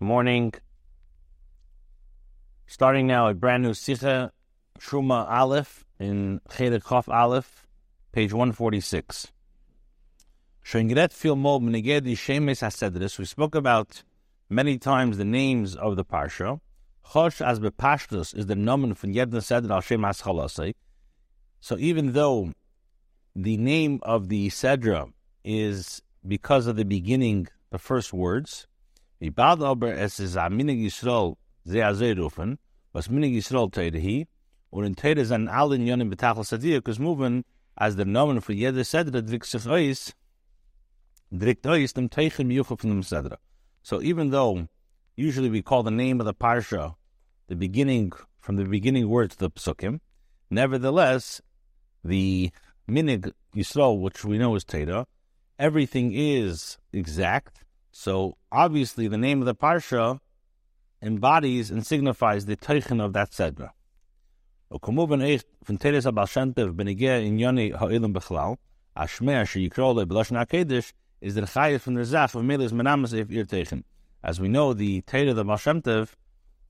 morning. Starting now a brand new Sikha Shuma Aleph in Chof Aleph, page 146. We spoke about many times the names of the Parsha. Chosh as bepashtus is the nomen from Yedna Seder al Shem So even though the name of the Sedra is because of the beginning, the first words, Ibad aber es ist a Minig Yisrael sehr sehr rufen, was Minig Yisrael teide und in teide sind alle in Jönen betachel Sadir, kus moving as the nomen for jeder Sedra drikt sich ois, drikt ois dem Teichen miyucha from dem Sedra. So even though usually we call the name of the Parsha the beginning, from the beginning words of the Psukim, nevertheless, the Minig Yisrael, which we know is Teda, everything is exact, so obviously, the name of the parsha embodies and signifies the teichen of that sedra. וכמובן איך פנטרס הבעל שם טוב בנגיע ענייני האילם בכלל, השמע שיקרא לו בלשון הקדש, is the chayef from the zaf of Melis Menamas if ir teichen. As we know, the Torah of the Baal Shem Tov,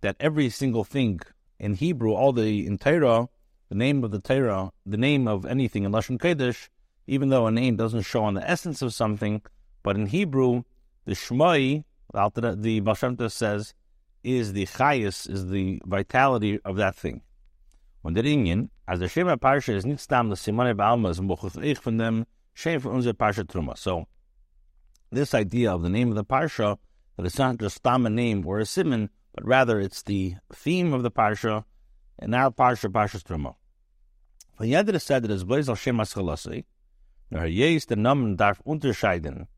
that every single thing in Hebrew, all the in Torah, the name of the Torah, the name of anything in Lashon Kodesh, even though a name doesn't show on the essence of something, but in Hebrew, the Shmai, the Baal says, is the chayas, is the vitality of that thing. When the Inyan, as the Shema Parsha is nicht the Simone Baalmas and Bochuth Ich Shem for unser Parsha Truma. So, this idea of the name of the Parsha, that it's not just stam a name or a simon, but rather it's the theme of the Parsha, and our Parsha, Parsha Truma. Von jeder said that es Blaise al Shem Aschalasi, Namen darf unterscheiden,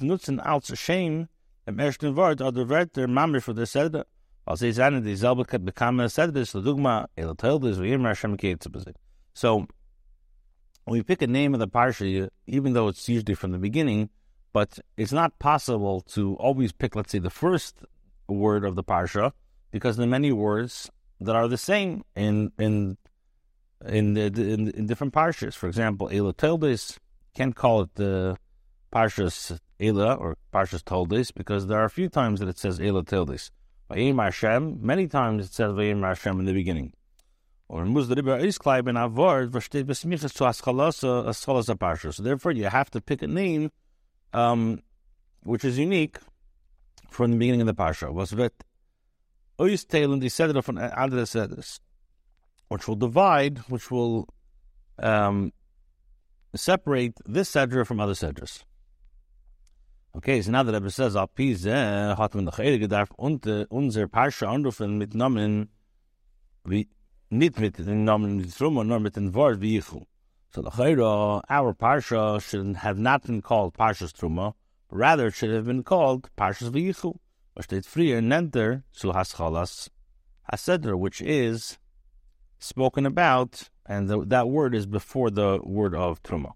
nutzen als im ersten Wort oder weil sie dieselbe Zedra, so immer Hashem Ketzibazit. So, when we pick a name of the Parsha, even though it's usually from the beginning, but it's not possible to always pick, let's say, the first word of the Parsha, because there are many words that are the same in in in, the, in, in different parshas. For example, Ela Toldes, can't call it the parshas Ela or parshas Toldes because there are a few times that it says Ela Toldes. Vayim Hashem, many times it says Vayim Hashem in the beginning. Or in to. So therefore you have to pick a name um, which is unique from the beginning of the parsha. Was vet Ois Tail and the Sedra from Adra Sedras which will divide, which will um, separate this Sedra from other Sedras. Okay, so now that Rebbe says, Al Pize, hat man doch gedacht, unser Parsha anrufen mit Namen, wie, nicht mit den Namen mit Truma, nor mit dem Wort Yichu. So the Chayra, our Parsha should have not been called Parshas Truma, but rather it should have been called Parshas V'yichu. Was steht früher, nennt er zu Haschalas Hasedra, which is spoken about, and the, that word is before the word of Truma.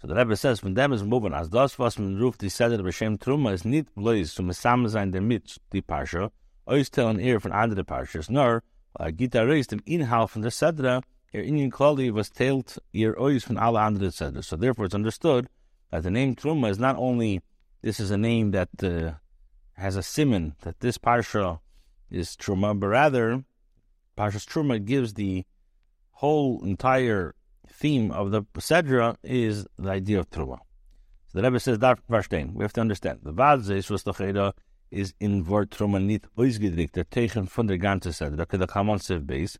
So the Rebbe says, when them is moving, as das was man ruft die Seder b'shem Truma is nicht bloß zu mesam sein damit die Parsha, euch tellen eher von andere Parshas, nor, weil Gita reist im Inhalt von der Sedra, ihr Indian Klali was teilt ihr euch von alle andere Sedra. So therefore it's understood that the name Truma is not only, this is a name that uh, has a simon, that this Parsha is Truma, but rather, Parshas Truma gives the whole entire theme of the Sedra is the idea of Truma. So the Rebbe says, Darf verstehen. We have to understand. The Vazes, was is in Wort Truma nicht ausgedrückt, der Teichen von der ganzen Sedra, the Kamonsev base.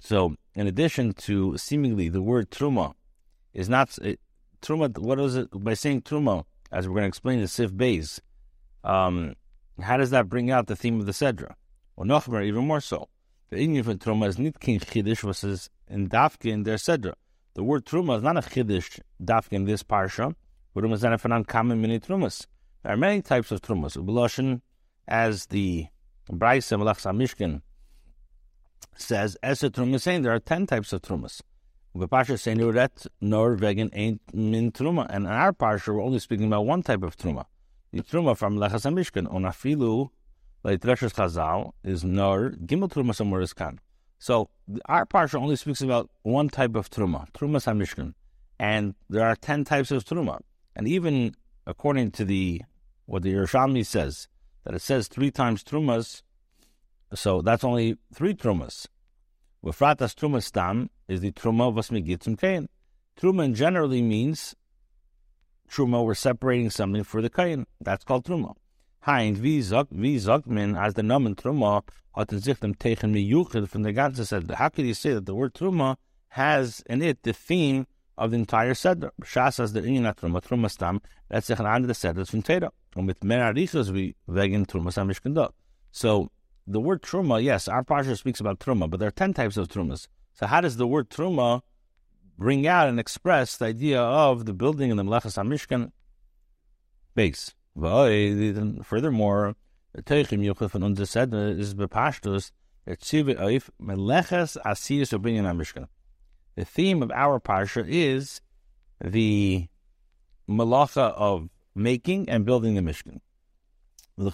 So, in addition to seemingly the word Truma is not, it, Truma, what is it, by saying Truma, as we're going to explain the Sif base, um, how does that bring out the theme of the Sedra? Or Nochmer, even more so. The Indian for Truma is not king Chiddush, was is in Dafke in their Sedra. The word Truma is not a Chiddush Dafke in this Parsha, but it was an uncommon many Trumas. There are many types of Trumas. Ubeloshin, as the Braisa Malach Mishkan says, Eser Truma saying there are ten types of Trumas. The Parsha saying Uret Norwegian ain't min Truma. And in our Parsha, we're only speaking about one type of Truma. The Truma from Lechas Mishkan, Onafilu Dreshus Chazal is Nor Gimel Truma somewhere is Kan. So our parsha only speaks about one type of truma, truma samishkan, and there are ten types of truma. And even according to the what the Yerushalmi says, that it says three times trumas, so that's only three trumas. Wefratas truma stam is the truma was migitzim kain. Truma generally means truma. We're separating something for the kain. That's called truma. Hein wie sagt wie sagt man as the nomen truma hat in sich dem tegen miyuchid from the ganze said. How could you say that the word truma has in it the theme of the entire Seder. Shas as the Inyan Truma, Truma Stam, that's the Chanan the Seder from Teda. And with Mer Arichos, we vegin Truma Stam Mishkan So the word Truma, yes, our Parsha speaks about Truma, but there are 10 types of Trumas. So how does the word Truma bring out and express the idea of the building in the Melechas HaMishkan base? Furthermore, the Teichim Yuchel von unser Seder is bepashtus, der Tzive Oif, Melechas Asiyas Obinyan HaMishkan. The theme of our parsha is the malacha of making and building the Mishkan. So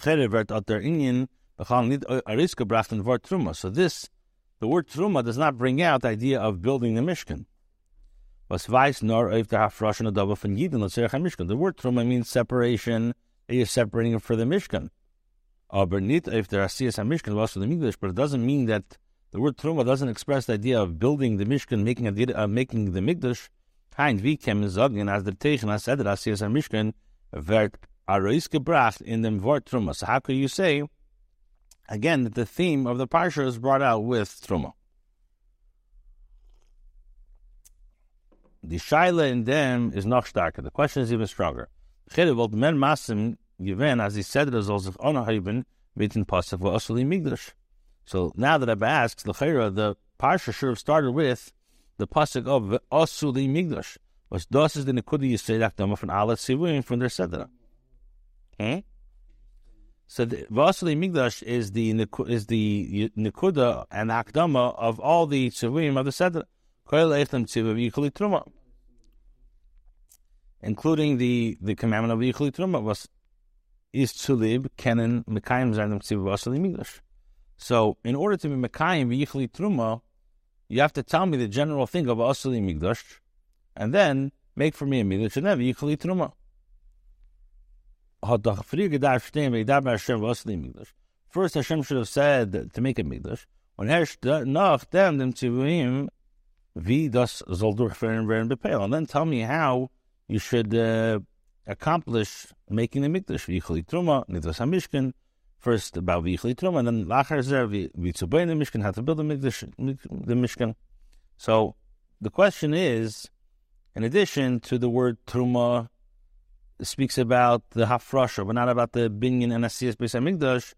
this, the word truma does not bring out the idea of building the Mishkan. The word truma means separation. You're separating it for the Mishkan. But if there are CS Mishkan, also the English, but it doesn't mean that the word truma doesn't express the idea of building the mishkan, making a uh, making the mikdash. Hein wie kem sagen as der Teichen as Seder as a mishkan wird arois gebracht in dem word truma. So how could you say again that the theme of the parsha is brought out with truma? The shaila in them is noch starker. The question is even stronger. Chede men masim given as he said it soll sich onahiben mit den Pasuk wa asuli migdash. So now that I've asked, the the parsha should have started with the pasuk of Asuli Migdash. Was das is the Nikudi Yisrael Akdama from Alat Sivuim from their Sedra. Okay? Hmm? So the Vasili Migdash is the is the Nikuda and Akdama of all the Sivuim of the Sedra. Including the, the commandment of Yichli Truma was is live Kenan Mekayim Zarnim Tzivu Vasili Migdash. So, in order to be Mekayim v'yichli truma, you have to tell me the general thing of asuli migdash, and then make for me a migdash and then v'yichli truma. First, Hashem should have said to make a migdash. When nach dem dem tzivuim, wie das soll durchführen werden and then tell me how you should uh, accomplish making the mikdash. V'yichli truma, nidras hamishkin, first about Vichli truma, and then Lachar Zer, Vitzubain the Mishkan, how to build the, mikdash the Mishkan. So the question is, in addition to the word Truma, speaks about the Hafrasha, but not about the Binyan and Asiyas Beis HaMikdash,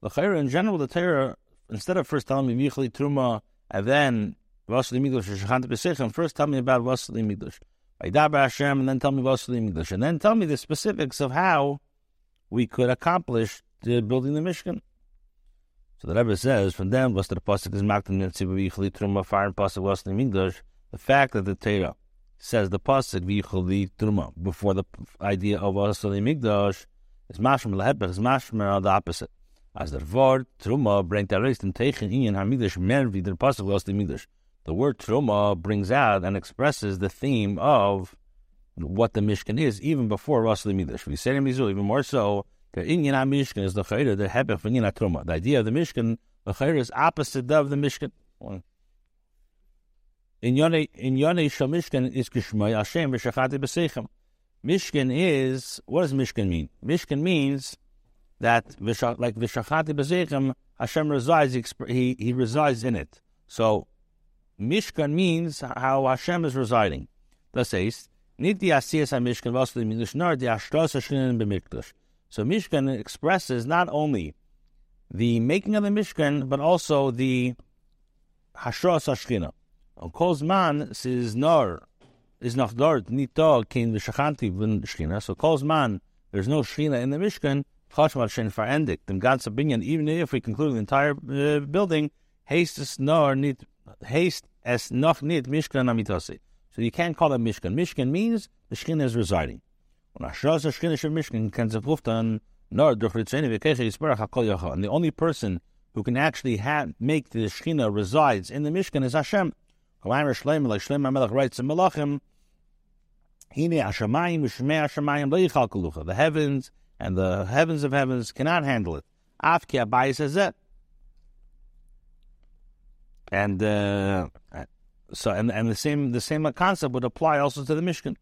the in general, the Torah, instead of first telling me Vichli Truma, and then Vasili Migdash, Shechant Besechem, first tell me about Vasili Migdash. Hashem, and then tell me Vasili Migdash, and then tell me the specifics of how we could accomplish the building the Mishkan. So the Rebbe says, from them, was the pasuk is maktan mitziv truma fire and pasuk was the Migdash. The fact that the Torah says the pasuk v'yichli truma before the idea of also the Migdash is mashmer lehepech is mashmer the opposite. As the word truma bringt er reist in teichen inyan hamigdash mer wie der pasuk was the Migdash. The word truma brings out and expresses the theme of what the Mishkan is, even before Rasul Midrash. We say in Mizul, even more so the Inyan Mishkan is the Chayra, the Hebech from Inyan Truma. The idea of the Mishkan, the Chayra is opposite of the Mishkan. In Yonei Mishkan is Kishmai Hashem v'shachati b'seichem. Mishkan is, what does Mishkan mean? Mishkan means that, like v'shachati b'seichem, Hashem resides, he, he resides in it. So, Mishkan means how Hashem is residing. Nicht b'Mikdash. So Mishkan expresses not only the making of the Mishkan, but also the Hashras Hashchina. Kol man says nor is noch dort nito kein v'shachanti v'n Shchina. So Kol man there's no Shchina in the Mishkan. Chashmal shen farendik. Dem ganze binyan, even if we conclude the entire uh, building, haste es nor nit haste as noch nit Mishkan amitasi. So you can't call it Mishkan. Mishkan means the Shchina is residing. Und Ashraz Ashkinish Mishkan can zefuftan nor durch Ritzeni v'keche Yisbarach HaKol Yacha. And the only person who can actually make the Shechina resides in the Mishkan is Hashem. Kalayim Shleim, like Shleim HaMelech writes in Melachim, The heavens and the heavens of heavens cannot handle it. Afki says that. And uh, so and, and the same the same concept would apply also to the Mishkan.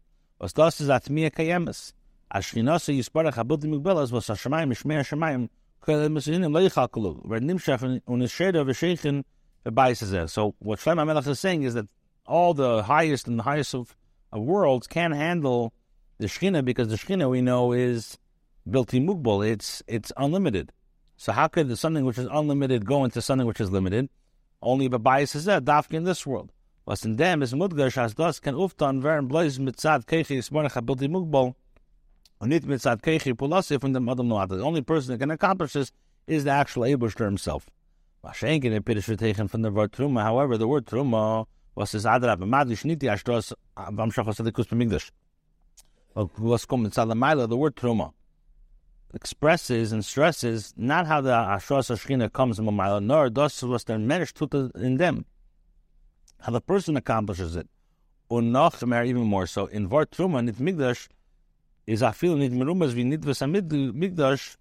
V'baisazeh. So what Shlomo Melech is saying is that all the highest and the highest of, of worlds can handle the Shekhinah because the Shekhinah we know is built in mugbal. It's it's unlimited. So how could something which is unlimited go into something which is limited? Only bias is that dafka in this world. Was in dem is mudgash as das can uftan vern blaze mitzad kechi ismonach abilti mugbal. And nit mitzad kechi pulasi from the madam noat. The only person that can accomplish this is the actual Abishter himself. Mashenkin a pirish taken from the word truma. However, the word truma was his adrab madish niti ashtos vam shachos adikus b'migdash. Was kommt mitzad the word truma expresses and stresses not how the Ashras Ashkina comes from a mile, nor does was the managed to in them. How the person accomplishes it. Mehr, even more so, in Vort Truma, nit Migdash, is a feel nit merumas wie nit Migdash,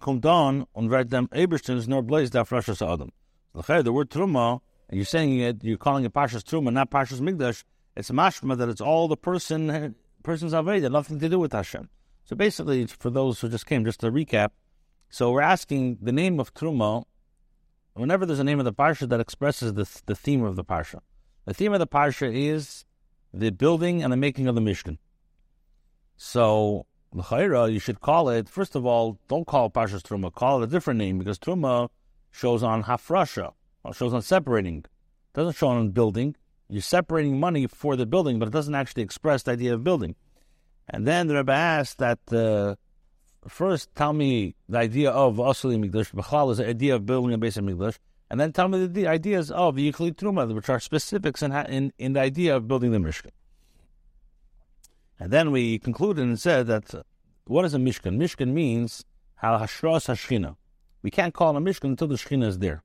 kommt on und wird dem Eberstens nor blaze da Frashas Adam. The word Truma, and you're saying it, you're calling it Pashas Truma, not Pashas Migdash, it's a mashma that it's all the person, person's Aveda, nothing to do with Hashem. So basically, for those who just came, just to recap, so we're asking the name of Truma, whenever there's a name of the Parsha that expresses the, the theme of the Parsha. The theme of the Parsha is the building and the making of the Mishkan. So, L'chaira, you should call it, first of all, don't call it Parshas Truma, call it a different name, because Truma shows on Hafrasha, or shows on separating. It doesn't show on building. You're separating money for the building, but it doesn't actually express the idea of building. And then the Rebbe asked that uh, first tell me the idea of Asali Mikdash, Bechal is the idea of building a base of Mikdash, and then tell me the, ideas of Yichli Truma, which are specifics in, in, in the idea of building the Mishkan. And then we concluded and said that uh, what is a Mishkan? Mishkan means Hal Hashras Hashchina. We can't call it a Mishkan until the Shechina is there.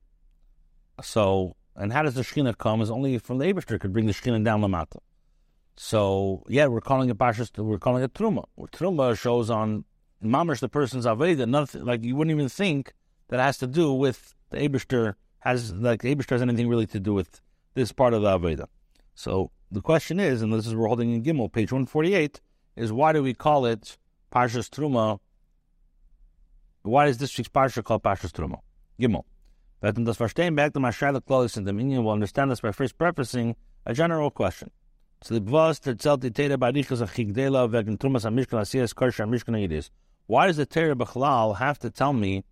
So, and how does the Shechina come? Is only from the Abishter could bring the Shechina down the mountain. So yeah, we're calling it Pashas. We're calling it Truma. Truma shows on Mamish the person's Aveda. Nothing like you wouldn't even think that has to do with the Abishter has like the Abishter has anything really to do with this part of the Aveda. So the question is, and this is we're holding in Gimel, page one forty eight, is why do we call it Pashas Truma? Why is this week's Parsha called Pashas Truma? Gimel. But das back to my Shiloh Clause in the meaning, will understand this by first prefacing a general question. So the Bvas terzelt the Teira barichas a chigdela wegen trumas a mishkan asiyas karsha mishkan yidis. Why does the Teira b'chalal have to tell me,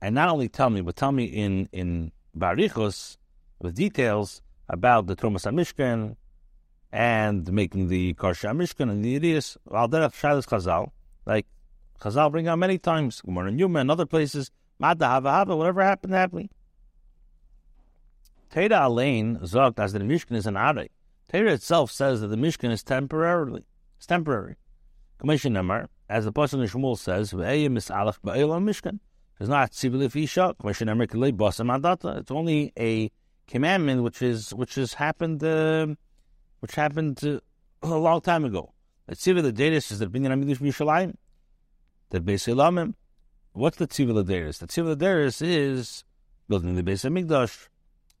and not only tell me, but tell me in in barichos with details about the trumas mishkan and making the karsha mishkan and the yidis? Al derech chazal, like Chazal bring out many times, Gemara and Yuma and other places, Mada Hava Hava, whatever happened, happened. Teda Alain zogt as the Mishkan is an Arei. Torah itself says that the Mishkan is temporarily. It's temporary. Commission number, as the Pasuk in Shmuel says, "Ve'eyim misalach ba'elam Mishkan." It's not tzivul isha. Commission number basam. It's only a commandment which is which has happened, uh, which happened uh, a long time ago. The tzivul the is the binyan amidush b'Yishalayim. The Beis Elamim. What's the tzivul the The tzivul the is building the Beis Hamikdash.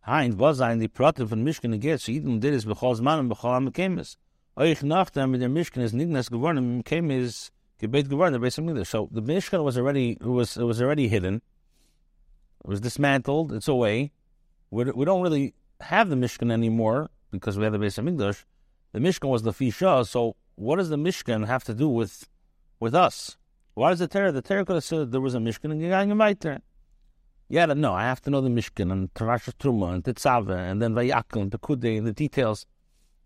Hein was ein die Prater von Mischken geht, so jedem der ist bechol Mann und bechol am Kemes. Euch nach dem mit der Mischken ist nicht geworden, im Kemes gebet geworden, der Beis So the Mishkan was already was was already hidden. It was dismantled. It's away. We, we don't really have the Mishkan anymore because we have the Beis Hamikdash. The Mishkan was the Fisha. So what does the Mishkan have to do with with us? Why does the Torah? The Torah could have said there was a Mishkan and Gegangen weiter. Yeah, no, I have to know the Mishkan and Tarasha Truma and Tetzave and then Vayakal and Pekude and the details.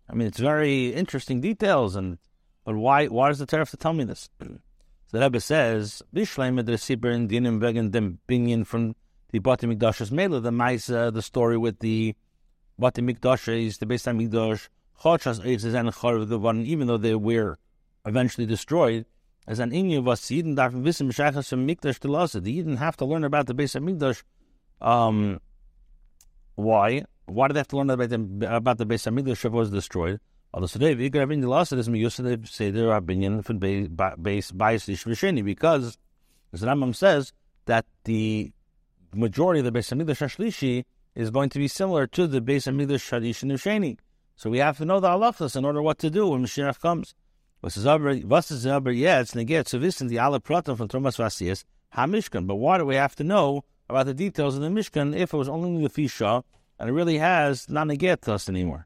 I mean, it's very interesting details. And but why? Why does the Torah have to tell me this? so the Rebbe says, "Bishleim edresibur in dinim vegen dem binyan from the Bati Mikdash's Mela, the Maisa, the story with the Bati Mikdash is the Beis Hamikdash, Chachas Eitzes and Charav even though they were eventually destroyed, as an inyan was Yidden darf wissen Meshachas from Mikdash to Lasa. The Yidden have to learn about the Beis Hamikdash. Um, why? Why did they have to learn about the about the Beis Hamikdash if it was destroyed? Although today, if you could have last of this, to say there are opinion for base bias because the Rambam says that the majority of the base of Hamikdash Hashlishi is going to be similar to the Beis Hamikdash Shadish and So we have to know the halachas in order what to do when Mashiach comes. Was is aber, was is aber jetzt neget so wissen die alle Praten von Thomas Vasiyas HaMishkan. But why do we have to know about the details of the Mishkan if it was only the Fisha and it really has not neget to us anymore?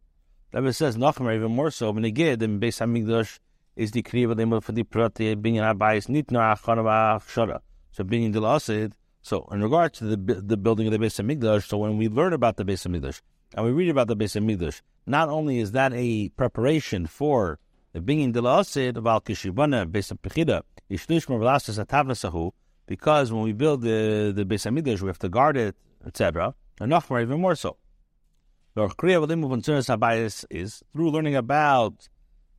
That says Nachmer even more so. When neged in Beis Hamikdash is the kriya limud for the prati binyan abayis nit no achshara. So binyan dilasid. So in regard to the the building of the Beis Hamikdash, so when we learn about the Beis Hamikdash and we read about the Beis Hamikdash, not only is that a preparation for the binyan dilasid of al kishibana Beis Pechida ishlishmer v'lasas atavnasahu, because when we build the the Beis Hamikdash, we have to guard it, etc. And Nachmer even more so. The kriya v'limu v'ntzunas habayis is through learning about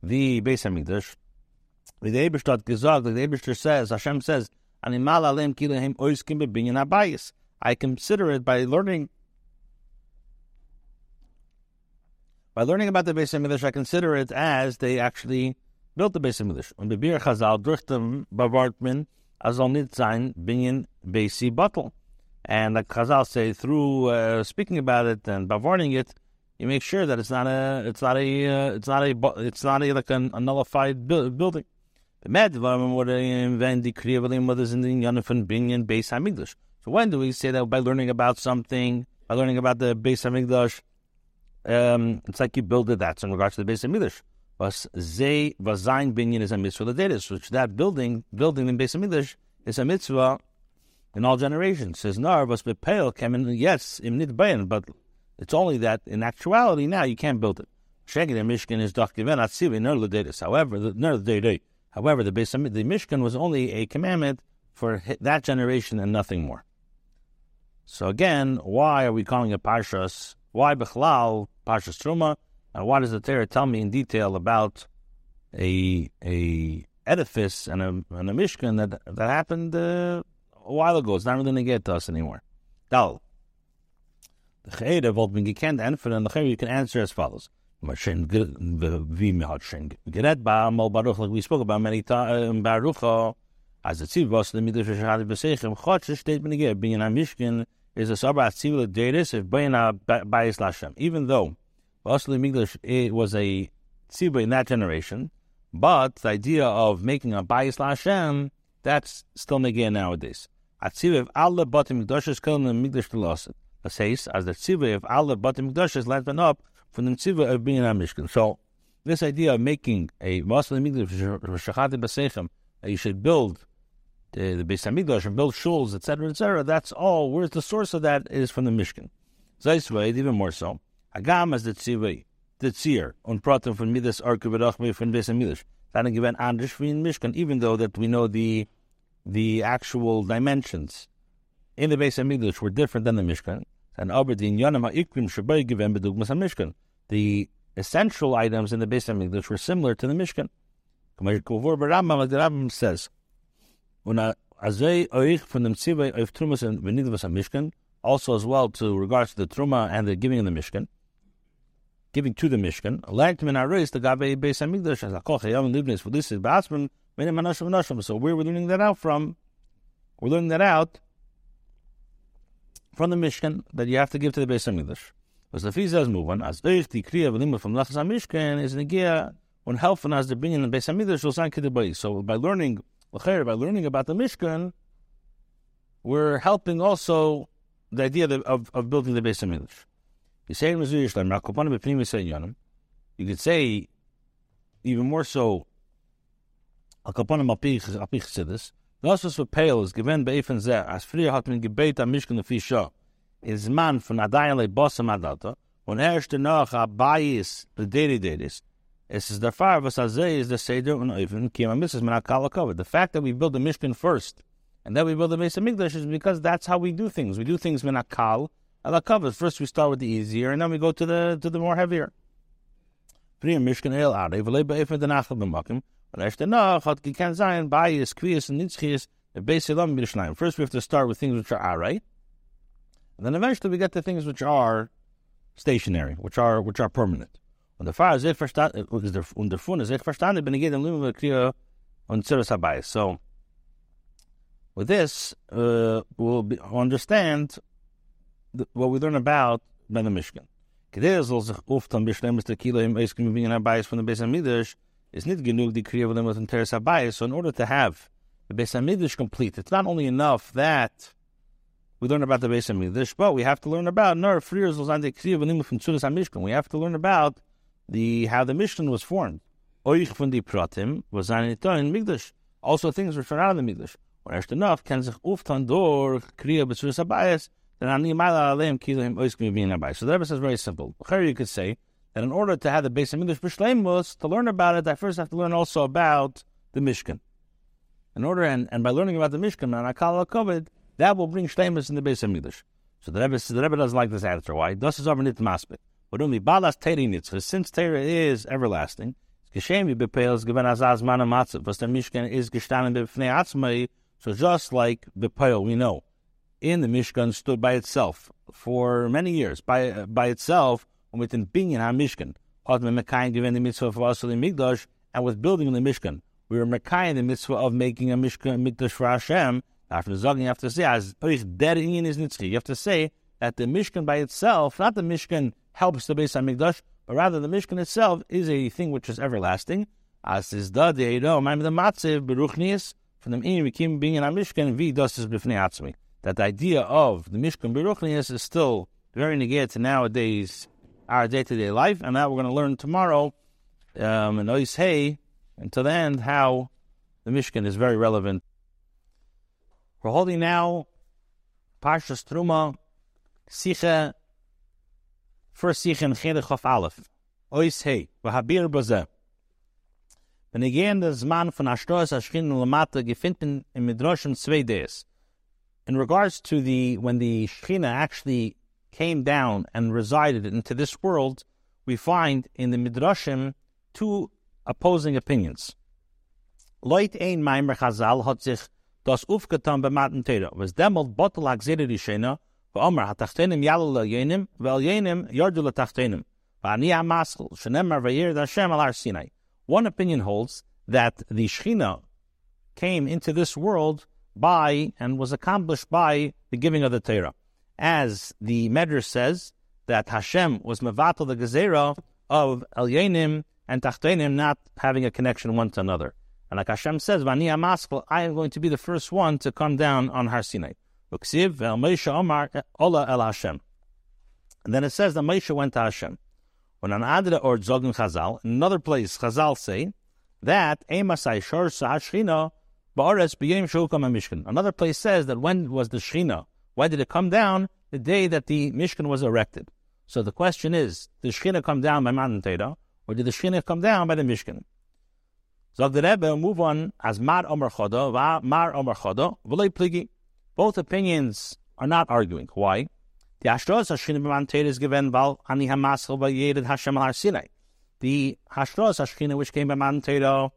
the Beis Hamikdash. The Eberstadt gesagt, the Eberstadt says, Hashem says, Animal alem kilahem oiskim bebinyan abayis. I consider it by learning by learning about the Beis Hamikdash, I consider it as they actually built the Beis Hamikdash. Und bebir Chazal Beisi. And like Chazal say, through uh, speaking about it and bavarning it, you make sure that it's not a, it's not a, uh, it's not a, it's not a like a, a nullified bu- building. In base hamigdash. So when do we say that by learning about something, by learning about the base hamigdash, um, it's like you build that. That's in regards to the base hamigdash. Was ze vazayin binyan is a mitzvah ledetis, which that building, building in base hamigdash is a mitzvah in all generations. Says nar was bepel came in yes im nit but it's only that in actuality now you can't build it. Mishkan is ner However, the ner However, the base the Mishkan was only a commandment for that generation and nothing more. So again, why are we calling it Parshas? Why Bechlal Parshas Truma? And why does the Torah tell me in detail about a a edifice and a, and a Mishkan that that happened uh, a while ago? It's not really going to get to us anymore. Dal. The wollte mir gekannt antworten, and the you can answer as follows. We spoke about many times in Baruch, as the Tziv was the Midrash Shahadi B'Seichem, Chotsh State Benegeh, being a Mishkin, is a Sabra Tzivul Deiris, if Bayna Bayis Lashem. Even though Basli Migdash it was a Tzivul in that generation, but the idea of making a Bayis Lashem, that's still Negeh nowadays. Atziv Allah Batim Migdash is calling the Migdash Telosid says, as the tzivah of Allah Batim Mikdash led them up from the tzivah of being a Mishkan. So, this idea of making a Muslim Mikdash Shachati Basechem, that you should build the, the Beis Hamikdash and build shuls, etc., etc., that's all. Where's the source of that is from the Mishkan. Zaisvay, even more so. Agam as the tzivah, the tzir, und praten von Midas Arke Berachme von Beis Hamikdash. Dann given anders für Mishkan, even though that we know the the actual dimensions in the Beis Hamikdash were different than the Mishkan. And Aberdeen Yanama Ikrim Shabai given Bedugmas Mishkan. The essential items in the Beis Hamikdash were similar to the Mishkan. Like the Rambam says, when Azay Oich from the Mtzivay of Trumas and Venidvas Mishkan, also as well to regards to the Truma and the giving of the Mishkan, giving to the Mishkan, Lagtim in Aris, the Gabe Beis Hamikdash, as Akoch Yam Libnis, for this is Basman, so where we're learning that out from, we're learning that out from the Mishkan that you have to give to the Beis Hamikdash. Was the Fizaz move on. As euch die Kriya v'limud from Lachas Mishkan is negia when helping us the binyan the Beis Hamikdash will sign. So by learning by learning about the Mishkan, we're helping also the idea of, of, of building the Beis Hamikdash. You say. You could say even more so. Akapanim apich apich chassidus. Das, was für Pale ist, gewinnt bei Efen sehr, als früher hat man gebet am Mischken auf Isha, is man von Adayale Bossam Adata, und erst danach a Bayis, the Deri Deris, ist der Fall, was Azay is the Seder und Efen, Kima Mrs. Man Akala covered. The fact that we build the Mishkan first, and then we build the base Mesa Migdash is because that's how we do things. We do things min akal, ala covered. First we start with the easier, and then we go to the to the more heavier. Mishkan El First, we have to start with things which are right, and then eventually we get to things which are stationary, which are which are permanent. Und der Fahrer sich verstanden, und der Fun ist sich verstanden, bin ich jedem Limit Kriya und Ziris Habayis. So, with this, uh, we'll be, understand the, what we learn about by the Mishkan. Kedei soll sich oft am beschlemmes Kilo im Eiskim Binyan Habayis von der Beis HaMikdash, is not genug the Kriya Limit and Teres Habayis. So in order to have the Beis HaMikdash complete, it's not only enough that we learn about the Beis HaMikdash, but we have to learn about Nar Friers Lozan Kriya Limit from Tzuras HaMishkan. We have to learn about the how the Mishnah was formed. Oich von die Pratim was in Migdash. Also things were out of the Migdash. When erst enough can sich uftan door kriya b'tzuras habayis, then ani mala aleim kilohim oiskim being habayis. So the Rebbe says very simple. Here you could say that in order to have the base of English b'shleimus, to learn about it, I first have to learn also about the Mishkan. In order, and, and by learning about the Mishkan, and Akal Kovid, that will bring shleimus in the base of English. So the Rebbe, the Rebbe doesn't like this answer. Why? Das is over nit maspik. Since Torah is everlasting, so just like bepel, we know, in the Mishkan stood by itself for many years, by by itself, and within being in Mishkan. Od mekayin given the mitzvah of Asali Migdash, and with building the Mishkan. We were mekayin the mitzvah of making a Mishkan Migdash for Hashem. After the Zogin, you have to say, as dead in is you have to say that the Mishkan by itself, not the Mishkan helps the Beis Hamikdash, but rather the Mishkan itself is a thing which is everlasting. As is da the Deiro, the Matziv, Beruchnius, from the Im Vikim being in a Mishkan, Vi Dosis Bifnei Atzmi. That the idea of the Mishkan Beruchnius is still very negated to nowadays, our day to day life, and that we're going to learn tomorrow um, in Ois Hey, until the end, how the Mishkan is very relevant. We're holding now Parshas Truma, Sicha First Aleph. Ois Vahabir. Wenn ich gehe in das Mann von Ashtoas Aschrin und Lamata in. In regards to the, when the Shechina actually came down and resided into this world, we find in the Midrashim two opposing opinions. Leut ein Meimer Chazal hat sich das aufgetan bei Maten Teira. Was demult Agzere Rishena, ואומר, התחתינים יעלו לעיינים, ועליינים ירדו לתחתינים. ואני המסל, שנאמר וירד השם על הר סיני. One opinion holds that the Shechina came into this world by and was accomplished by the giving of the Torah. As the Medrash says, that Hashem was mevatel the gezerah of Elyenim and Tachtenim not having a connection one to another. And like Hashem says, Vani Amaskal, I am going to be the first one to come down on Har Sinai. And then it says that Moshe went to Hashem. When an Adra or Zogin Chazal, another place, Chazal say that Shor. Another place says that when was the Shechina? Why did it come down? The day that the Mishkan was erected. So the question is, did the Shechina come down by Matan Teda, or did the Shechina come down by the Mishkan? Zog the Rebbe, move on as Mar Omer Chodo, Mar Omer Chodo, V'lei Pligi. Both opinions are not arguing. Why? The Ashtos Hashchina b'manteir is given Val Ani Hamasel Vayered Hashem al Sinai. The Hashtos Hashchina which came by Manteiro,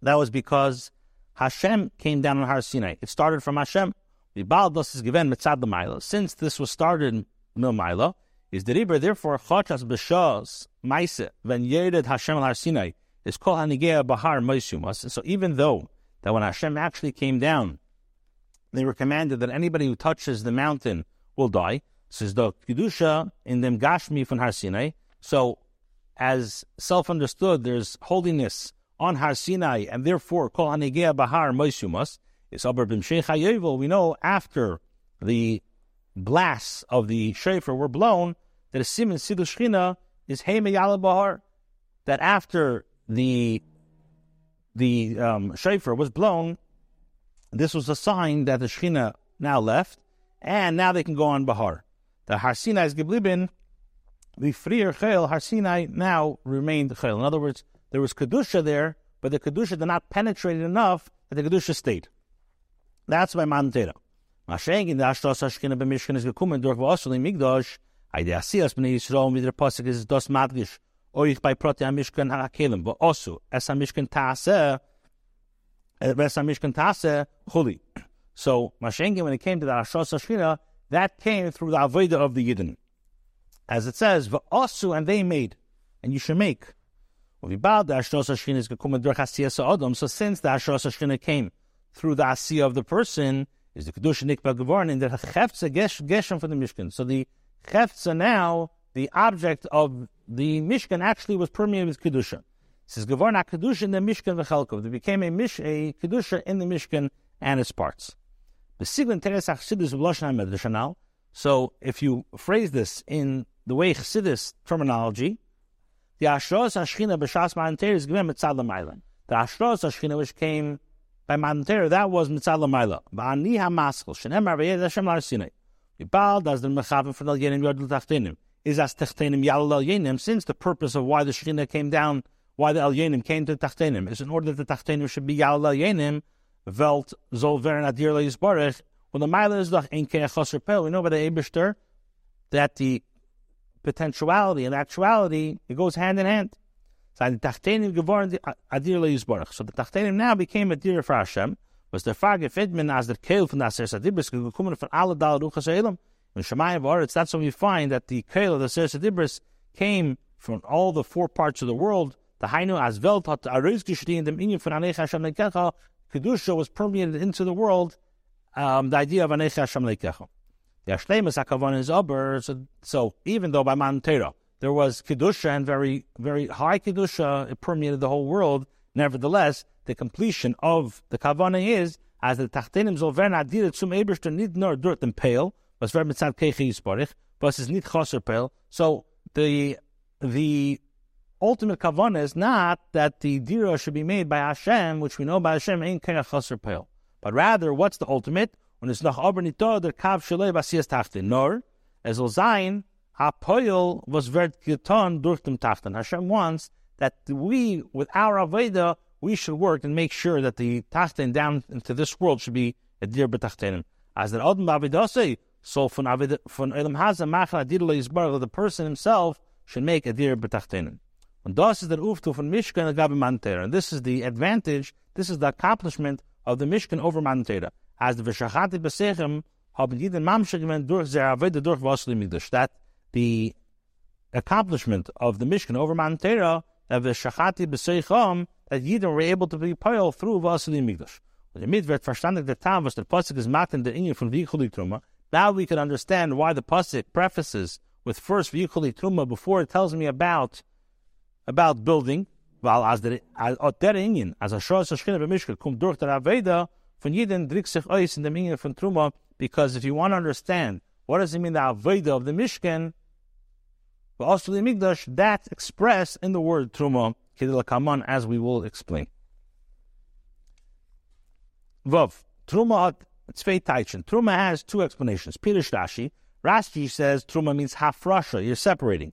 that was because Hashem came down on Har Sinai. It started from Hashem. The Baldos is given Mitzad Milo. Since this was started in Mil Milo, is the Riber therefore Chochas B'Shos Maise Ven Yered Hashem al Sinai is called Hanigea Bahar Moisumas. So even though that when Hashem actually came down they were commanded that anybody who touches the mountain will die. Says the kedusha in them gashmi from Har Sinai. So, as self-understood, there's holiness on Har Sinai, and therefore kol hanegea bahar moisumas is aber b'mshei We know after the blasts of the shofar were blown that a siman sidu shchina is heimeyala bahar. That after the the um, shofar was blown, this was a sign that the Shechina now left, and now they can go on Bahar. The Har Sinai is geblieben, the Frier Chayil, Har Sinai now remained Chayil. In other words, there was Kedusha there, but the Kedusha did not penetrate enough that the Kedusha stayed. That's by Man Teda. In der Ashtos Hashkina b'Mishkan is gekommen durch Vosel im Migdosh, Ay b'nei Yisrael, wie der Posik ist Madgish, Oich bei Prote am Mishkan ha-Akelim, am Mishkan Taaseh, so Mashengi, when it came to the Ashos Ashkina, that came through the Avodah of the Yidden. As it says, V'osu, and they made. and you should make. So since the Ashros Hashchina came through the Asiya of the person, is the Kedusha Nikba Gevorn, and the Cheftza Geshem for the Mishkan. So the Cheftza now, the object of the Mishkan actually was permeated with Kedusha. Says Gevorn Kedusha in the Mishkan V'chelkov. There became a, mish, a Kedusha in the Mishkan and its parts. So if you phrase this in the way Chassidus terminology, the Ashros Hashchina b'Shas Ma'anter is given mitzad. The Ashros which came by Ma'anter, that was mitzad l'mayla. Ba'ani ha'maskal, shenemar v'yed Hashem l'Arsinai. Yibal does the mechavim for the yenim yod l'tachtenim. Is as tachtenim yenim, since the purpose of why the Shechina came down, why the al yenim came to the tachtenim, is in order that the tachtenim should be yal al yenim, Welt soll werden adir leisbarech. When the mile is doch ein keach pel, we know by the Eberster that the potentiality and actuality it goes hand in hand. So the tachtenim geworden adir leisbarech. So the tachtenim now became adir for Hashem. Was der Frage Fidman as der Keil von der Sersa Dibris gekommen von alle Dal Ruchas Elam. In Shemayim Varetz, that's when we find that the Keil of the Sersa Dibris came from all the four parts of the world. The Hainu as Welt hat Aris gestiegen dem Inyan von Anech Hashem Lekecha Kedusha was permeated into the world, um, the idea of Anecha Hashem Leikecha. The Ashlemus HaKavan is Uber, so, so, even though by Man Mantera there was Kedusha and very, very high Kedusha, it permeated the whole world, nevertheless, the completion of the Kavana is, as the Tachtenim Zolvern Adir zum Eberster nid nur dort im Pale, was ver mitzad Kechi Yisparich, was Pale, so the, the ultimate kavanah is not that the dira should be made by Hashem, which we know by Hashem ain't kind of pale, but rather what's the ultimate? When it's nach aber nito der kav shalei basiyas tachten. Nor as will apoyel was vert getan tachten. Hashem wants that we, with our aveda, we should work and make sure that the tachten down into this world should be a dir betachtenim. As the Adam Avidase, so from from Elam Hazam Machal Adir the person himself should make a dir betachtenim. And das is the Uftu von Mishkan Gabi Mantera. And this is the advantage, this is the accomplishment of the Mishkan over Mantera. As the Veshachati Besechem haben jeden Mamshach gemeint durch sehr Aveda durch Vasli Migdash. That the accomplishment of the Mishkan over Mantera, that Veshachati Besechem, that Yidden were able to be pile through Vasli Migdash. Und damit wird verstandig der Tam, was der Pasuk is macht der Inyan von Vichuli Truma. Now we can understand why the Pasuk prefaces with first Vichuli Truma before it tells me about about building, weil als der als der uh, Ingen, als a Schroß Schchina b'Mishka kommt durch der Aveda, von jeden drückt sich aus in dem Ingen von Truma, because if you want to understand what does it mean the Aveda of the Mishkan, but also the Migdash, that's expressed in the word Truma, Kedila Kaman, as we will explain. Vav, Truma hat zwei Teitchen. Truma has two explanations. Peter Rashi, Rashi says Truma means hafrasha, you're separating.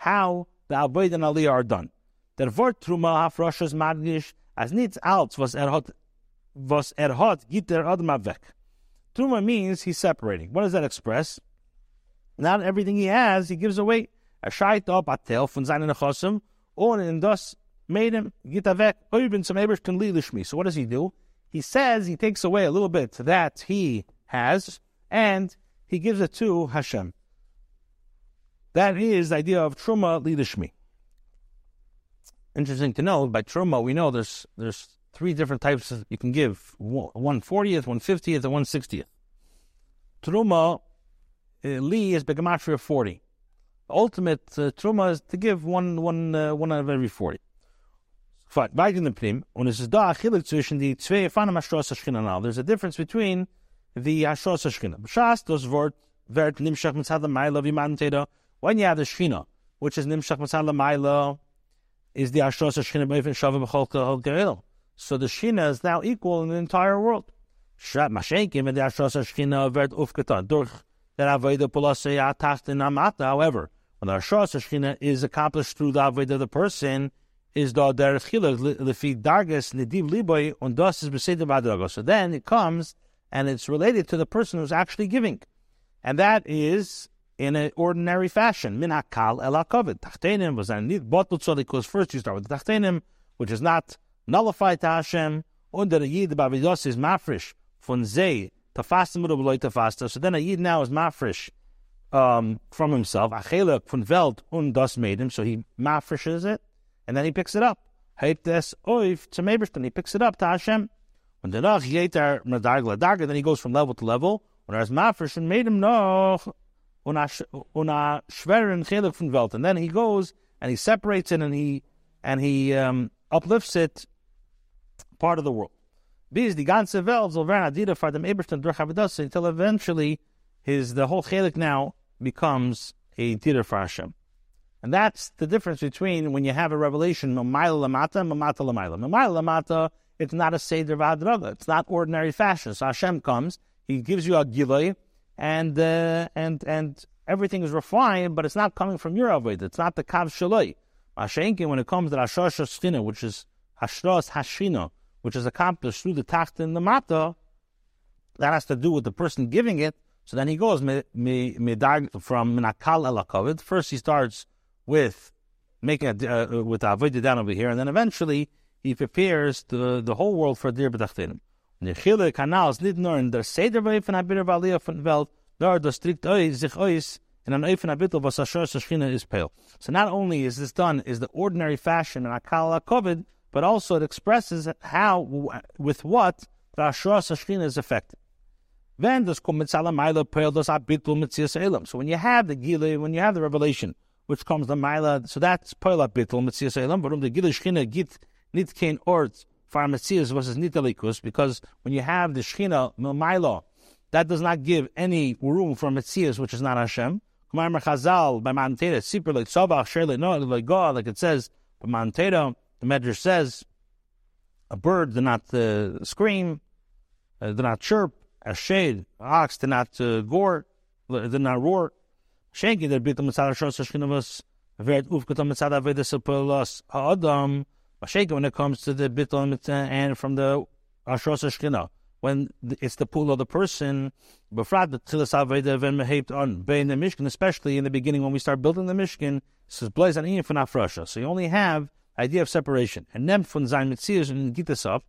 how the Avoid and Aliyah are done. Der Wort Truma Hafroshas Madgish as nichts als was er hat was er hat gibt er Adam weg. Truma means he's separating. What does that express? Not everything he has, he gives away. Er scheit ab a tel von seinen Nechosim und in das made him get er weg oben zum Ebersten Lilishmi. So what does he do? He says he takes away a little bit that he has and he gives it to Hashem. That is the idea of truma lidishmi. Interesting to know. By truma, we know there's there's three different types you can give: one fortieth, one fiftieth, and one sixtieth. Truma uh, li is begamatria forty. The ultimate uh, truma is to give one one uh, one out of every forty. Weiter in the prim, und es ist da achillik zwischen die zwei Fanem Ashros HaShchina There's a difference between the Ashros HaShchina. B'shas, das Wort, wird nimshach mitzad l'mayla v'man teda, when you have the Shechina, which is Nimshach Masala Maila, is the Ashros Shechina Beifin Shava B'chol Geil. So the Shechina is now equal in the entire world. Shat Mashenkim and the Ashros Shechina Vert Ufkatan. Durch der Aveda Polasei Atacht in Amata, however, When the Hashras Shechina is accomplished through the Avodah of the person, is the Derech Chiluk, Lefi Dargas, Nediv Liboy, und das is Beseder Badrago. So then it comes and it's related to the person who's actually giving. And that is in an ordinary fashion. Min hakal el hakovid. Tachtenim was nid bottle because first you start with the tachtenim, which is not nullified to Hashem. Under the yid bavidos is mafresh von zeh tafastim udo tafasta. So then a yid now is mafresh um, from himself. Achelek von welt und das made him. So he mafreshes it and then he picks it up. Heit des oif to Mebershton. He picks it up to Hashem. When the nach yeter medarg ladarga, then he goes from level to level. When as mafresh made him noch von welt, and then he goes and he separates it and he and he um, uplifts it part of the world. Bis die ganze Welt soll werden for until eventually his the whole chelik now becomes a dira for Hashem. And that's the difference between when you have a revelation, Lamata, Mamata Lamayla. Mamayla Lamata, it's not a Seder Vadraga. It's not ordinary fashion. So Hashem comes, He gives you a Gilay, and, uh, and, and everything is refined, but it's not coming from your Avodah. It's not the Kav Shaloi. Mashenkin, when it comes to Ashosh Shchina, which is Hashros Hashina, which is accomplished through the Tacht and the Mata, that has to do with the person giving it. So then he goes me, me, from Minakal Elakovid. First he starts with making a, uh, with avodah down over here, and then eventually he prepares the the whole world for dir bedachtenim. The chile kanals nicht nur in der seder von abir valia von welt, nur das strikt sich ois in an oifen abitel was ashor shchina is pale. So not only is this done is the ordinary fashion in akala kovid, but also it expresses how with what the ashor shchina is affected. Then das kommt mit salamaila pale das abitel mit elam. So when you have the gile, when you have the revelation which comes the Maila. So that's Poila Bittel, Metzias Elam, but um the Gilish Shchina Git Nitkein Ort for Metzias versus Nitalikus, because when you have the Shchina Maila, that does not give any room for Metzias, which is not Hashem. Kumar Chazal, by Manteda, Sipur like Sobach, Sherle, no, like God, like it says, by Manteda, the Medrash says, a bird did not uh, scream, uh, did not chirp, a shade, ox did not uh, gore, did not roar. Schenke der bitte mit seiner Schosse was wird aufgetan mit seiner Wede Sepelos When it comes to the bittel and from the Ashosa Shkina. When it's the pool of the person, befrat the on Bein the Mishkan, especially in the beginning when we start building the Mishkan, says Blaze an from Afrasha. So you only have idea of separation. And then from Zain Mitzias and Gitas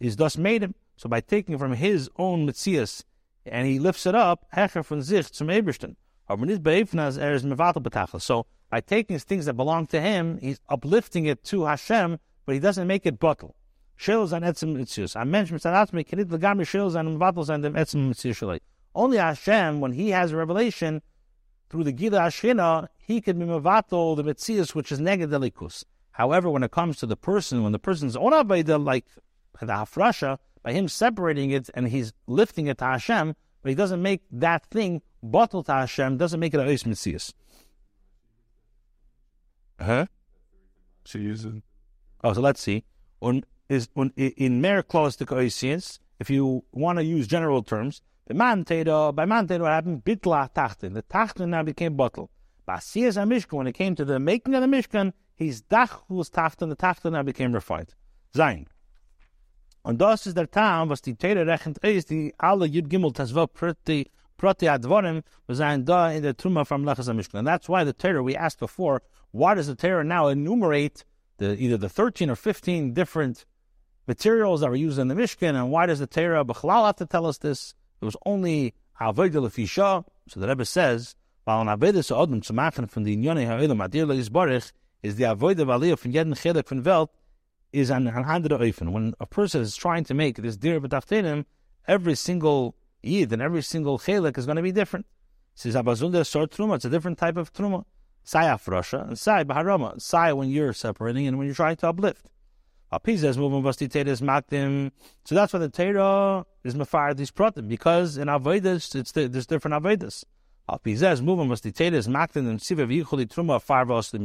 is thus made him. So by taking from his own Mitzias and he lifts it up, Hecher von Zich zum Ebersten. So by taking things that belong to him, he's uplifting it to Hashem, but he doesn't make it bottle. Shils and etzim mitzius. I mentioned mitzvah kinit legami shils and vatos and etzim mitzius Only Hashem, when he has a revelation through the Gila Ashina, he can be mevato the mitzius, which is negadelikus. However, when it comes to the person, when the person's own aveda, like the hafrasha, by him separating it and he's lifting it to Hashem, but he doesn't make that thing bottle to Hashem doesn't make it a Ois Mitzvahs. Huh? She uses. Oh, so let's see. Un, is un, in mere clause to if you want to use general terms, the man by man what happened? Bitla tachten. The tachten now became bottle. Basiyas Mishkan, when it came to the making of the Mishkan, his dach was tachten, the tachten now became refined. Zain. Und das ist der Tam, was die Tere rechnet ist, die alle Yud Gimel Tazva Prati Prati Advarim was in the Truma from Lechas Mishkan. And that's why the Torah we asked before, why does the Torah now enumerate the either the 13 or 15 different materials that were used in the Mishkan, and why does the Torah B'chalal have to tell us this? It was only Avodah Lefisha, so the Rebbe says, while an Avodah Sa'odim Tzemachan from the Inyone Ha'olam Adir Le'izbarich is the Avodah V'aliyah from Yedin Chedek from is an hundred oifen. When a person is trying to make this dir b'tachtenim, every single Yid and every single chelik is going to be different. Says Abazunda sort truma. It's a different type of truma. Sai afrasha and sai baharama. Sai when you're separating and when you're trying to uplift. So that's why the Torah is mafar these pratim because in avodas it's the, there's different avodas. Makdim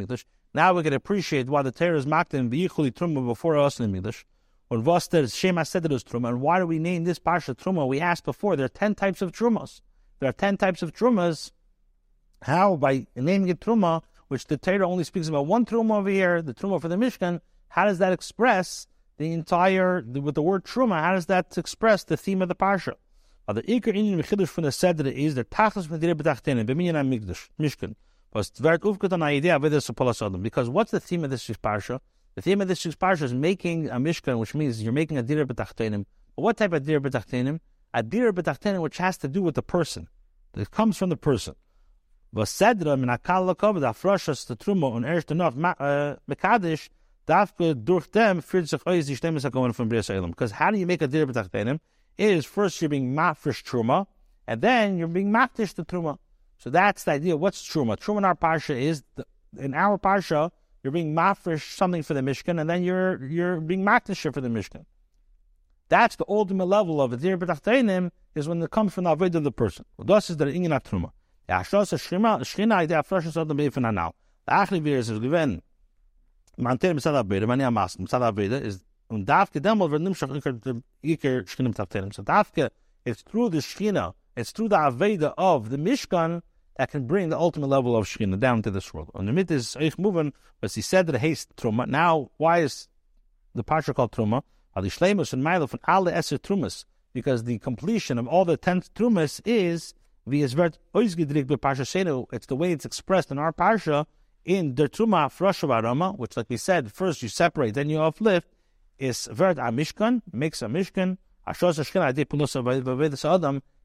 and Now we can appreciate why the Torah is makdim v'yichuli truma before mikdash. Or was der Shema Sedrus Truma. And why do we name this Parsha Truma? We asked before, there are 10 types of Trumas. There are 10 types of Trumas. How? By naming it Truma, which the Torah only speaks about one truma over here, the truma for the Mishkan, how does that express the entire, with the word truma, how does that express the theme of the parsha? The Iker Inyan Mechidush from the Seder is the Tachlis from the Betachtenim, B'minyan HaMikdash, Mishkan. Was Tvert Uvkut an idea of this Adam. Because what's the theme of this week's parsha? The theme of this week's parsha is making a Mishkan, which means you're making a Dir Betachtenim. What type of Dir Betachtenim? A Dir Betachtenim which has to do with the person. It comes from the person. Vasedra min akal lakov da frashas the truma on erst noch uh, mekadish dafke durch dem führt sich euch die Stimme kommen from Bris Because how do you make a dir betachtenim? Is first you're being mafresh truma, and then you're being maftish the truma. So that's the idea. What's truma? Truma in our parsha is the, in our parsha you're being mafresh something for the mishkan, and then you're you're being maftish for the mishkan. That's the ultimate level of a dir betachtenim is when it comes from the avoid of the person. Well, das is the ingin truma. Ja, Schloss Schima, Schina, der Flasche soll dem Befen anau. Der Achli wir ist gewen. Man ter mit sada beide, man ja mas, mit sada beide ist und darf gedemol wird nimmt schon iker Schina mit Tafterim. So darf ge it's through the Schina, it's through the Aveda of the Mishkan that can bring the ultimate level of Shekhinah down to this world. And the myth is Eich moving, but he said that hates Truma. Now, why is the Parsha called Truma? Ali Shleimus and Milo from alle Eser Trumas, because the completion of all the ten Trumas is it's the way it's expressed in our parsha in der Truma Froshav which, like we said, first you separate, then you uplift. Is vert a mishkan makes a mishkan.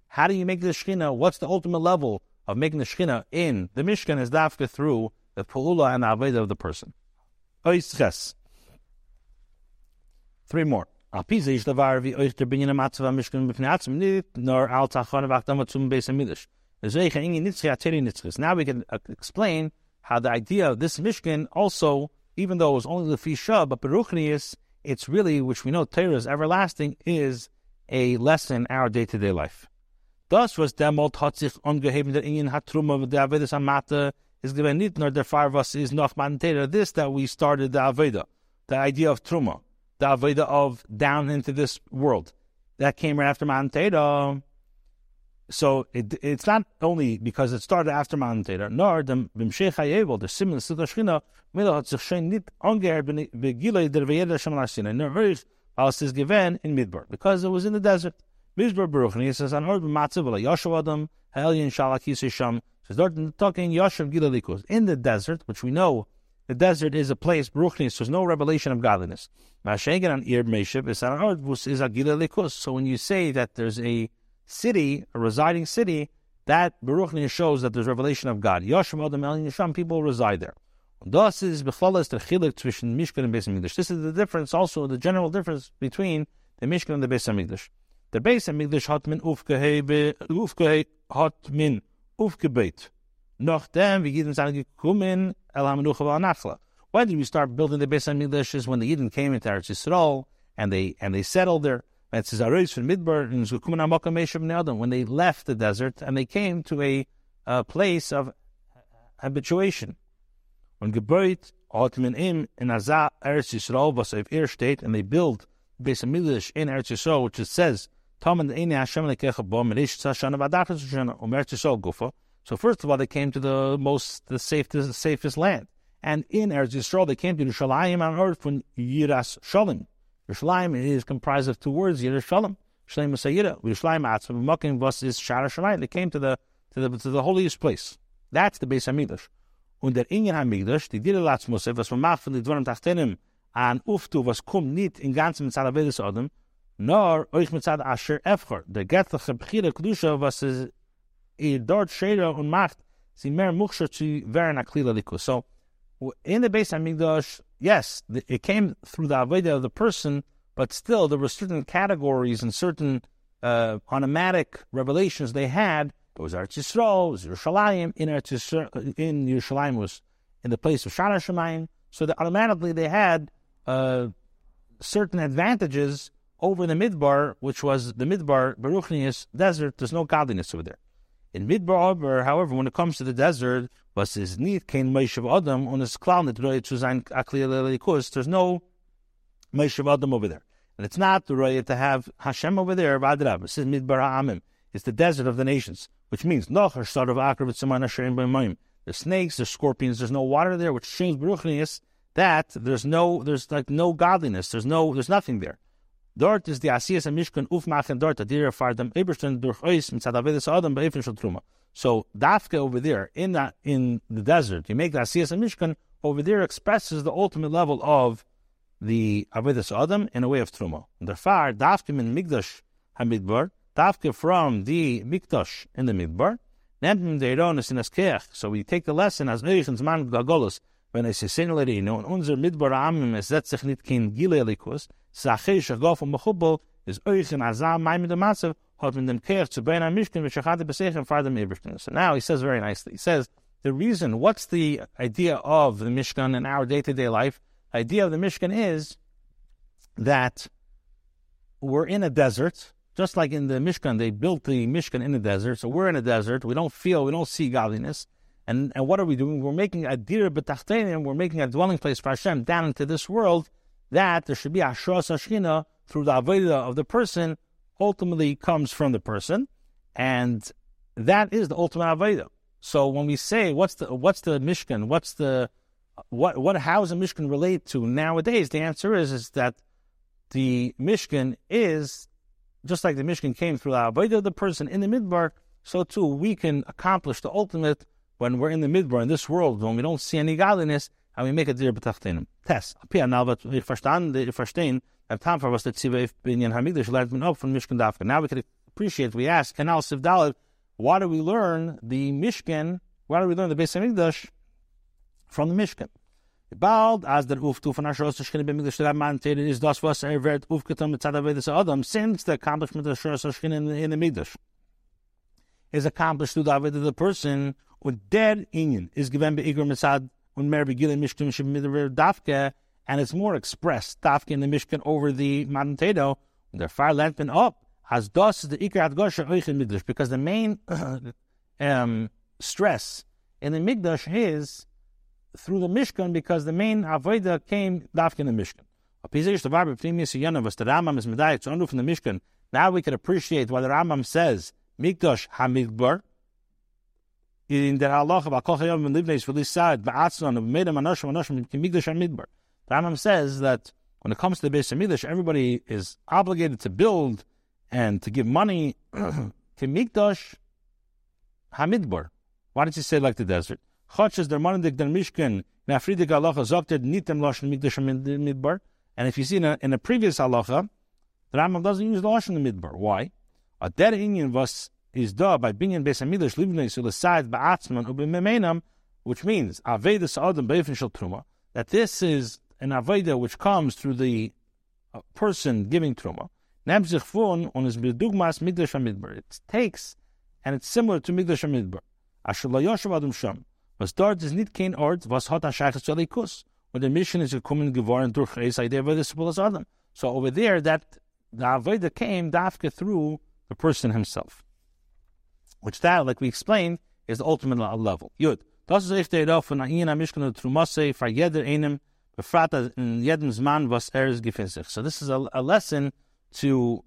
How do you make the shchina? What's the ultimate level of making the shchina in the mishkan? Is dafka through the pu'ula and aveda of the person. Three more. Vi der nit nor beis. Now we can uh, explain how the idea of this mishkan also, even though it was only the fisha, but beruchnius, it's really, which we know Torah is everlasting, is a lesson our day-to-day life. Thus was demol tatzich ungeheben der inyan hatruma the avedis amata is given nit nor der farvas is noch man This that we started the aveda, the idea of truma the Aveda of down into this world. That came right after Mount Teda. So it, it's not only because it started after Mount Teda, nor the Bimshech HaYevel, the Simon Sita Shchina, Mila hat sich schon nicht angehört begilei der Veyeda Shem in Midbar, because it was in the desert. Midbar Baruch, and he says, an Ord Matzav, la Yoshev Adam, Shalak Yisisham, says, talking Yoshev Gilalikus, in the desert, which we know the desert is a place, Bruchnis, so there's no revelation of godliness. So when you say that there's a city, a residing city, that Baruchni shows that there's revelation of God. Yoshim Adam El people reside there. This is the Mishkan and. This is the difference, also the general difference between the Mishkan and the Beis Hamikdash. The Beis Hamikdash hat min aufgehei, hat min aufgebeit. Nachdem wir Yidden sind gekommen, El When did we start building the Beis HaMikdash? Is when the Yidden came into Eretz Yisrael and they and they settled there. When they left the desert and they came to a, a place of habituation. When Gebäude Otman Im in Azah Eretz Yisrael of Ir state and they built Beis HaMikdash in Eretz Yisrael, which it says Tom and Eine Hashem Lekecha Bom Medish Tzashana Vadachas Shana Omer Yisrael Gufa so first of all, they came to the most, the safest, the safest land. And in Eretz Yisrael, they came to Yerushalayim on earth from Yiras Shalom. Yerushalayim is comprised of two words, Yiras Shalom. Shalom Sayira. Yerushalayim Atzma Makim was is Shara Shalayim. They came to the, to the, to the holiest place. That's the Beis Hamikdash. Und der Ingen Hamikdash, die Dire Latzmusse, was man macht von den Dvorim Tachtenim, an Uftu, was kommt nicht in ganzem mit Zadavedes Odem, nor euch mit Zad Asher Efchor. Der göttliche Bechire Kedusha, was ist dort und Macht, sie mehr Likus. So, in the Beis Hamikdash, yes, it came through the Aveda of the person, but still there were certain categories and certain uh, automatic revelations they had. It was Eretz Yisrael, it was Yerushalayim, in Eretz Yisrael, in Yerushalayim was in the place of Shana Shemayim, so that automatically they had uh, certain advantages over the Midbar, which was the Midbar, Baruchnius desert, there's no godliness over there. In Midbar however, when it comes to the desert, was is nicht kein Meishav Adam klar nicht Reue zu sein Akli there's no Meishav Adam over there. And it's not the Reue to have Hashem over there, Vadrab. Says Midbar Ha'amim. It's the desert of the nations, which means Noch Hashtar of Akra V'Tzaman Hashem B'Mayim. there's snakes, there's scorpions, there's no water there, which shows Beruchnius that there's no, there's like no godliness, there's no, there's nothing there. Dort is the Asiyas and Mishkan ufmachen dort, a dir fardam Eberstein durch ois mitzad avedis adam be'efin shel truma. So Dafka over there in that in the desert, you make the Asiyas and Mishkan over there expresses the ultimate level of the avedis adam in a way of truma. And therefore, Dafka min migdash hamidbar, Dafka from the mikdash in the midbar, nehmt the ironis in askeach. So we take the lesson as Eichens man gagolos wenn es ist singularity, no, in unser Midbar Amim, es setzt sich nicht kein Gile Likus, Sachir Shagov und Mechubel, is euch in Azam, Maim de Matzev, hat mit dem Kehr zu Bein Mishkan, which Achade Besechem, Far dem Eberstein. So now he says very nicely, he says, the reason, what's the idea of the Mishkan in our day-to-day life? The idea of the Mishkan is that we're in a desert, just like in the Mishkan, they built the Mishkan in the desert, so we're in a desert, we don't feel, we don't see godliness, and, and what are we doing? We're making a dir betachtenim, we're making a dwelling place for Hashem down into this world, that there should be ashras ashkina through the avodah of the person, ultimately comes from the person, and that is the ultimate avodah. So when we say what's the what's the mishkan, what's the what what how does a mishkan relate to nowadays? The answer is is that the mishkan is just like the mishkan came through the avodah of the person in the midbar, so too we can accomplish the ultimate when we're in the midbar in this world, when we don't see any godliness, and we make a dir betachtenim. Test. Pia now, but wir verstehen, wir verstehen, at time for was the tziva binyan hamigdash lernt man up from Mishkan Dafka. Now we can appreciate. We ask, Kanal Sivdalit, why do we learn the Mishkan? Why do we learn the Beis Hamikdash from the Mishkan? Bald as der Uftu von Ashros Shchina B'Mikdash der man teilen is das was er wird aufgetan mit Adam since the accomplishment of Ashros Shchina in, the Mikdash is accomplished through the of the person und der Inyan is given by Igor Misad und mehr Begilim Mishkan Shemidir Dafke, and it's more expressed, Dafke in the Mishkan over the Matan Tedo, and their fire lengthen up, as is the Ikar Adgosha Oichin Migdash, because the main um, stress in the Migdash is through the Mishkan, because the main Avodah came Dafke in the Mishkan. A piece of the was the Rambam is to unroof in the Mishkan. Now we can appreciate what the Rambam says, Mikdash HaMidbar, in der halacha ba kol chayam ben livneis for this side ba'atzon of medem anoshim anoshim kimigdash midbar. The Rambam says that when it comes to the Beis Hamikdash, everybody is obligated to build and to give money to Mikdash Hamidbar. Why did you say like the desert? Chotches der Monadik der Mishkan nafridik halacha zokter nitem lashon Mikdash Midbar. And if you see in a, in a previous halacha, the Rambam doesn't use the lashon Midbar. Why? A dead Indian was is da by binyan beis hamidrash livnei sulasad ba'atzman u'b'memenam, which means aveda sa'adam beifin shel truma, that this is an aveda which comes through the uh, person giving truma. Nemzich fun on his bedugmas migdash hamidbar. It takes, and it's similar to migdash hamidbar. Asher lo yoshav adam sham. Was is nit kein Ort, was hat an zelikus. When the mission is gekommen geworden durch Eis Aideh Adam. So over there, that the Aveda came dafke through the person himself which that, like we explained, is the ultimate level. Yud. Das ist richtig darauf von Ayin HaMishkan Trumase for jeder einem in jedem Zman was er ist. So this is a, a lesson to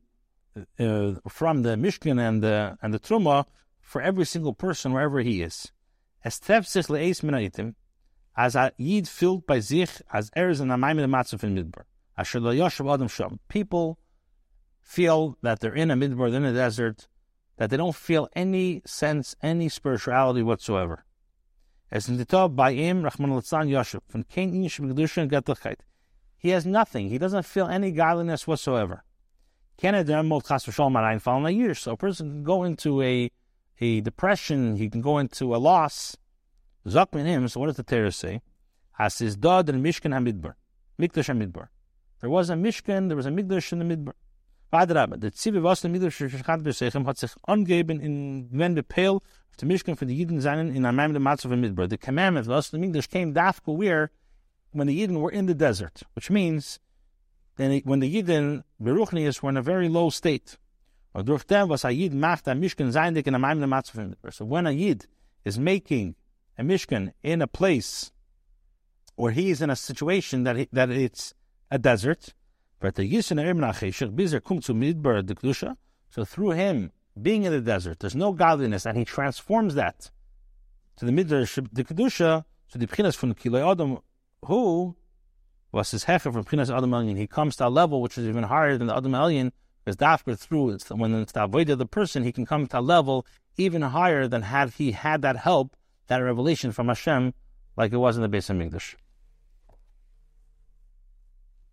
uh, from the Mishkan and the and the Truma for every single person wherever he is. Es trefft sich le'eis min as a yid filled by sich as er is in a maimid matzah in Midbar. Asher lo yoshav adam sham. People feel that they're in a Midbar, they're in a desert, that they don't feel any sense, any spirituality whatsoever. As in the top by Im Rahman al Yashub, from Kain Ish Gatachait. He has nothing. He doesn't feel any godliness whatsoever. So a person can go into a a depression, he can go into a loss. Zakmin him, so what does the Torah say? As is dad and Mishkan Hamidbar. Mikdash Hamidbar. There was a Mishkan, there was a Mikdash in the Midbar. Adrabe, der Zivi was der Mikdash Shechat Besechem hat sich angeben in wenn the pale to Mishkan for the Yidden seinen in einem der Matzav Midbar. The commandment was the Mikdash came dafka where when the Yidden were in the desert, which means then when the Yidden Beruchnius were in a very low state. Dem in. So when a Yid is making a Mishkan in a place where he is in a situation that he, that it's a desert, so through him being in the desert, there's no godliness, and he transforms that to the midrash the kedusha to the pchinas from the kiloi adam who was his hecher from pchinas adam alien. He comes to a level which is even higher than the adam alien because dafka through when it's the avoid of the person he can come to a level even higher than had he had that help that revelation from Hashem like it was in the Beis HaMikdash.